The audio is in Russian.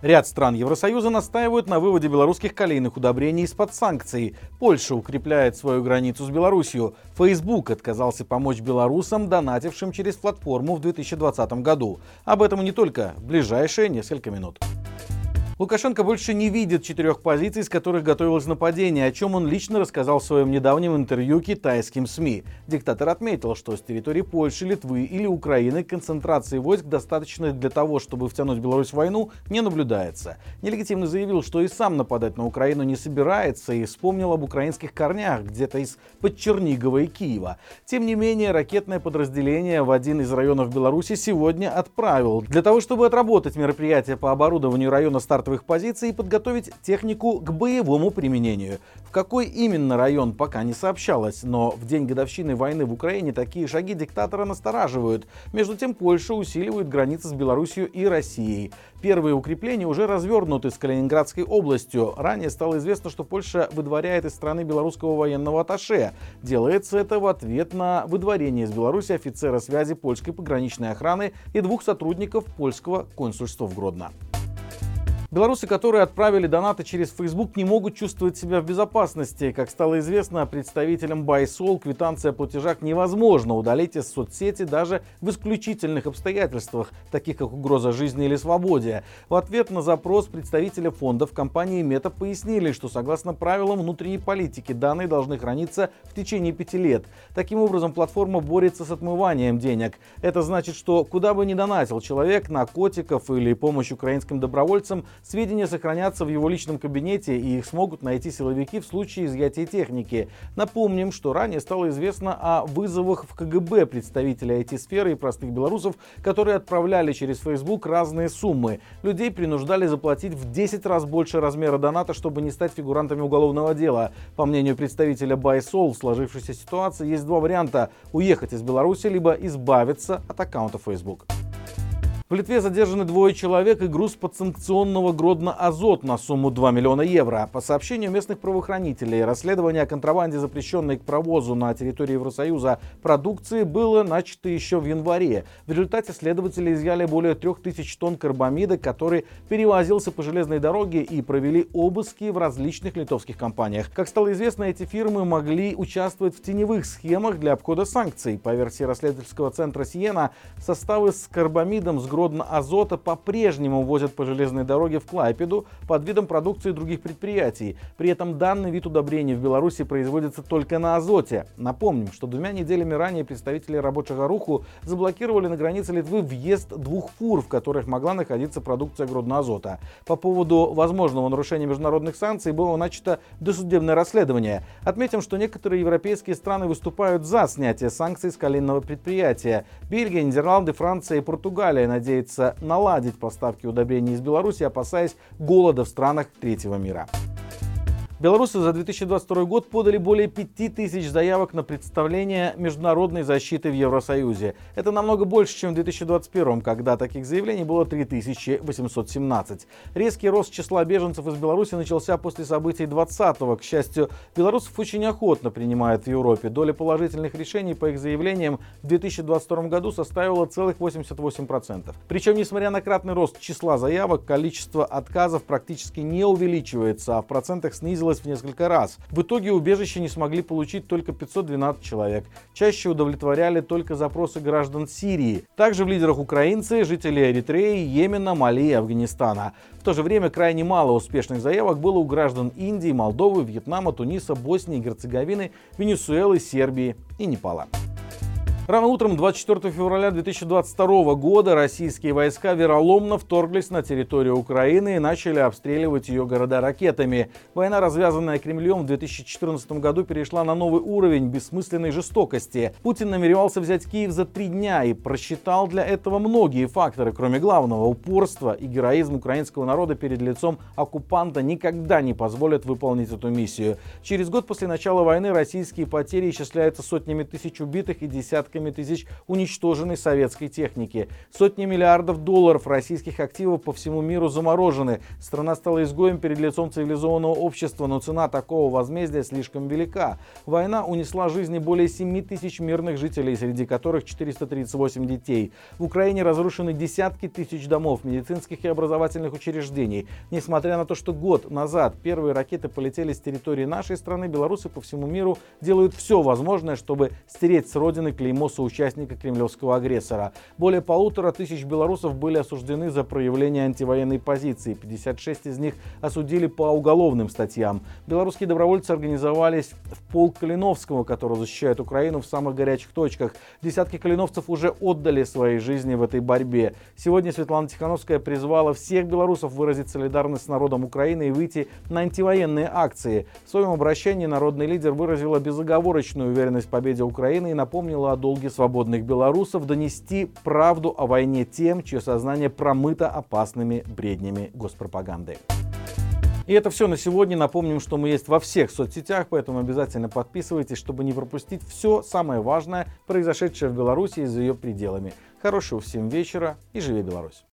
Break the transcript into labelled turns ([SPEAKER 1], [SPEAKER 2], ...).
[SPEAKER 1] Ряд стран Евросоюза настаивают на выводе белорусских калийных удобрений из-под санкций. Польша укрепляет свою границу с Беларусью. Facebook отказался помочь белорусам, донатившим через платформу в 2020 году. Об этом и не только в ближайшие несколько минут. Лукашенко больше не видит четырех позиций, с которых готовилось нападение, о чем он лично рассказал в своем недавнем интервью китайским СМИ. Диктатор отметил, что с территории Польши, Литвы или Украины концентрации войск достаточно для того, чтобы втянуть Беларусь в войну, не наблюдается. Нелегитимно заявил, что и сам нападать на Украину не собирается и вспомнил об украинских корнях где-то из под Чернигова и Киева. Тем не менее, ракетное подразделение в один из районов Беларуси сегодня отправил. Для того, чтобы отработать мероприятие по оборудованию района старта стартовых позиций и подготовить технику к боевому применению. В какой именно район пока не сообщалось, но в день годовщины войны в Украине такие шаги диктатора настораживают. Между тем Польша усиливает границы с Белоруссией и Россией. Первые укрепления уже развернуты с Калининградской областью. Ранее стало известно, что Польша выдворяет из страны белорусского военного атташе. Делается это в ответ на выдворение из Беларуси офицера связи польской пограничной охраны и двух сотрудников польского консульства в Гродно. Белорусы, которые отправили донаты через Facebook, не могут чувствовать себя в безопасности. Как стало известно представителям Байсол, квитанция о платежах невозможно удалить из соцсети даже в исключительных обстоятельствах, таких как угроза жизни или свободе. В ответ на запрос представителя фондов компании Мета пояснили, что согласно правилам внутренней политики данные должны храниться в течение пяти лет. Таким образом, платформа борется с отмыванием денег. Это значит, что куда бы ни донатил человек на котиков или помощь украинским добровольцам, Сведения сохранятся в его личном кабинете и их смогут найти силовики в случае изъятия техники. Напомним, что ранее стало известно о вызовах в КГБ представителей IT-сферы и простых белорусов, которые отправляли через Facebook разные суммы. Людей принуждали заплатить в 10 раз больше размера доната, чтобы не стать фигурантами уголовного дела. По мнению представителя Байсол, в сложившейся ситуации есть два варианта – уехать из Беларуси, либо избавиться от аккаунта Facebook. В Литве задержаны двое человек и груз подсанкционного Гродно-Азот на сумму 2 миллиона евро. По сообщению местных правоохранителей, расследование о контрабанде, запрещенной к провозу на территории Евросоюза продукции, было начато еще в январе. В результате следователи изъяли более 3000 тонн карбамида, который перевозился по железной дороге и провели обыски в различных литовских компаниях. Как стало известно, эти фирмы могли участвовать в теневых схемах для обхода санкций. По версии расследовательского центра Сиена, составы с карбамидом с Гродно-Азота по-прежнему возят по железной дороге в Клайпеду под видом продукции других предприятий. При этом данный вид удобрений в Беларуси производится только на азоте. Напомним, что двумя неделями ранее представители рабочего руху заблокировали на границе Литвы въезд двух фур, в которых могла находиться продукция Гродно-Азота. По поводу возможного нарушения международных санкций было начато досудебное расследование. Отметим, что некоторые европейские страны выступают за снятие санкций с калийного предприятия. Бельгия, Нидерланды, Франция и Португалия надеются надеется наладить поставки удобрений из Беларуси, опасаясь голода в странах третьего мира. Белорусы за 2022 год подали более 5000 заявок на представление международной защиты в Евросоюзе. Это намного больше, чем в 2021, когда таких заявлений было 3817. Резкий рост числа беженцев из Беларуси начался после событий 20-го. К счастью, белорусов очень охотно принимают в Европе. Доля положительных решений по их заявлениям в 2022 году составила целых 88%. Причем, несмотря на кратный рост числа заявок, количество отказов практически не увеличивается, а в процентах снизилось снизилась в несколько раз. В итоге убежище не смогли получить только 512 человек. Чаще удовлетворяли только запросы граждан Сирии. Также в лидерах украинцы, жители Эритреи, Йемена, Мали и Афганистана. В то же время крайне мало успешных заявок было у граждан Индии, Молдовы, Вьетнама, Туниса, Боснии и Герцеговины, Венесуэлы, Сербии и Непала. Рано утром 24 февраля 2022 года российские войска вероломно вторглись на территорию Украины и начали обстреливать ее города ракетами. Война, развязанная Кремлем в 2014 году, перешла на новый уровень бессмысленной жестокости. Путин намеревался взять Киев за три дня и просчитал для этого многие факторы, кроме главного – упорства и героизм украинского народа перед лицом оккупанта никогда не позволят выполнить эту миссию. Через год после начала войны российские потери исчисляются сотнями тысяч убитых и десятками десятками тысяч уничтоженной советской техники. Сотни миллиардов долларов российских активов по всему миру заморожены. Страна стала изгоем перед лицом цивилизованного общества, но цена такого возмездия слишком велика. Война унесла жизни более 7 тысяч мирных жителей, среди которых 438 детей. В Украине разрушены десятки тысяч домов, медицинских и образовательных учреждений. Несмотря на то, что год назад первые ракеты полетели с территории нашей страны, белорусы по всему миру делают все возможное, чтобы стереть с родины клеймо соучастника кремлевского агрессора. Более полутора тысяч белорусов были осуждены за проявление антивоенной позиции. 56 из них осудили по уголовным статьям. Белорусские добровольцы организовались в полк Калиновского, который защищает Украину в самых горячих точках. Десятки калиновцев уже отдали свои жизни в этой борьбе. Сегодня Светлана Тихановская призвала всех белорусов выразить солидарность с народом Украины и выйти на антивоенные акции. В своем обращении народный лидер выразила безоговорочную уверенность в победе Украины и напомнила о долге свободных белорусов донести правду о войне тем, чье сознание промыто опасными бреднями госпропаганды. И это все на сегодня. Напомним, что мы есть во всех соцсетях, поэтому обязательно подписывайтесь, чтобы не пропустить все самое важное, произошедшее в Беларуси и за ее пределами. Хорошего всем вечера и живи Беларусь!